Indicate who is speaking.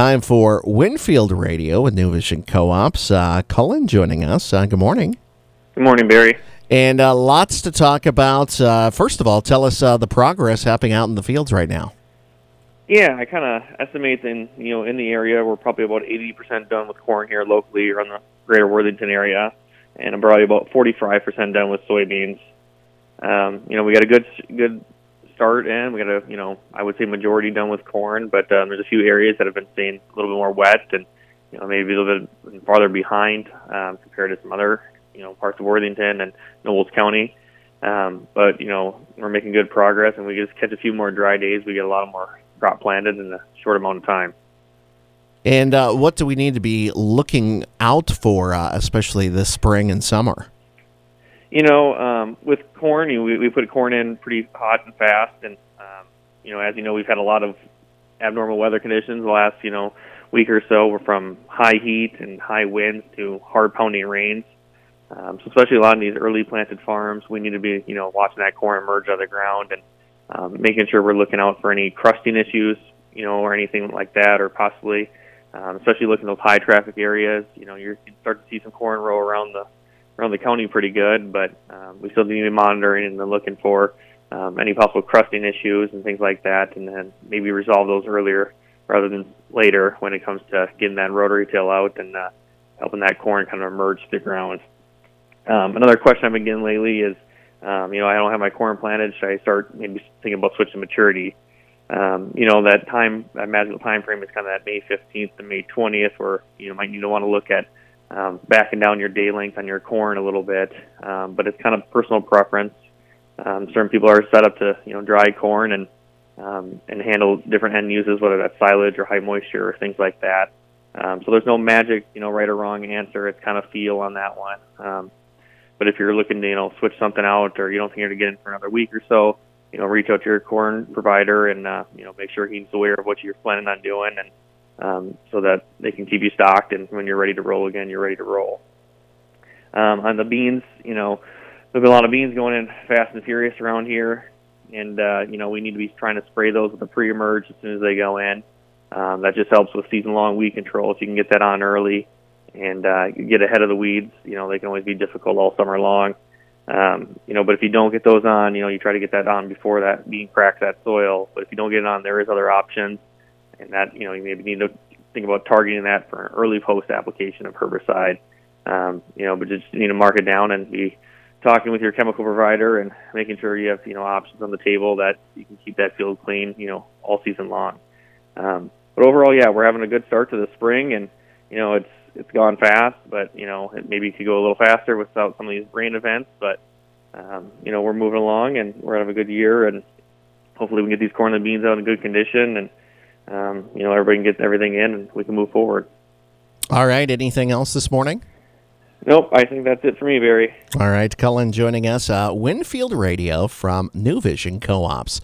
Speaker 1: time for Winfield Radio with New Vision Co-ops. Uh, Cullen joining us. Uh, good morning.
Speaker 2: Good morning, Barry.
Speaker 1: And uh, lots to talk about. Uh, first of all, tell us uh, the progress happening out in the fields right now.
Speaker 2: Yeah, I kind of estimate in you know in the area we're probably about 80% done with corn here locally around the greater Worthington area, and I'm probably about 45% done with soybeans. Um, you know, we got a good good start in. We got a you know I would say majority done with corn, but um, there's a few areas that have been staying a little bit more wet and you know maybe a little bit farther behind um, compared to some other you know parts of Worthington and Nobles County. Um, but you know we're making good progress, and we just catch a few more dry days. We get a lot more crop planted in a short amount of time.
Speaker 1: And uh, what do we need to be looking out for, uh, especially this spring and summer?
Speaker 2: You know, um, with corn, you we, we put corn in pretty hot and fast, and um, you know, as you know, we've had a lot of abnormal weather conditions the last you know week or so. We're from high heat and high winds to hard pounding rains. Um, so especially a lot of these early planted farms, we need to be you know watching that corn emerge out of the ground and um, making sure we're looking out for any crusting issues, you know, or anything like that, or possibly, um, especially looking at those high traffic areas. You know, you're, you start to see some corn row around the around the county pretty good, but um, we still need to be monitoring and looking for um, any possible crusting issues and things like that, and then maybe resolve those earlier rather than later when it comes to getting that rotary tail out and uh, helping that corn kind of emerge to the ground. Um, another question I've been getting lately is um, you know, I don't have my corn planted. Should I start maybe thinking about switching maturity? Um, you know, that time, that magical time frame is kind of that May 15th to May 20th, where you know might need to want to look at um, backing down your day length on your corn a little bit. Um, but it's kind of personal preference. Um, certain people are set up to you know dry corn and um, and handle different end uses, whether that's silage or high moisture or things like that. Um, so there's no magic, you know, right or wrong answer. It's kind of feel on that one. Um, but if you're looking to, you know, switch something out or you don't think you're going to get in for another week or so, you know, reach out to your corn provider and, uh, you know, make sure he's aware of what you're planning on doing and um, so that they can keep you stocked and when you're ready to roll again, you're ready to roll. Um, on the beans, you know, there's a lot of beans going in fast and furious around here. And, uh, you know, we need to be trying to spray those with a pre-emerge as soon as they go in. Um, that just helps with season-long weed control if you can get that on early and uh, get ahead of the weeds. You know, they can always be difficult all summer long. Um, you know, but if you don't get those on, you know, you try to get that on before that bean cracks that soil. But if you don't get it on, there is other options, and that you know you maybe need to think about targeting that for an early post application of herbicide. Um, you know, but just need to mark it down and be talking with your chemical provider and making sure you have you know options on the table that you can keep that field clean, you know, all season long. Um, but overall, yeah, we're having a good start to the spring, and you know, it's it's gone fast, but you know it maybe could go a little faster without some of these rain events. But um, you know we're moving along and we're having a good year, and hopefully we can get these corn and beans out in good condition, and um, you know everybody can get everything in, and we can move forward.
Speaker 1: All right. Anything else this morning?
Speaker 2: Nope. I think that's it for me, Barry.
Speaker 1: All right. Cullen joining us, uh, Winfield Radio from New Vision Co-ops.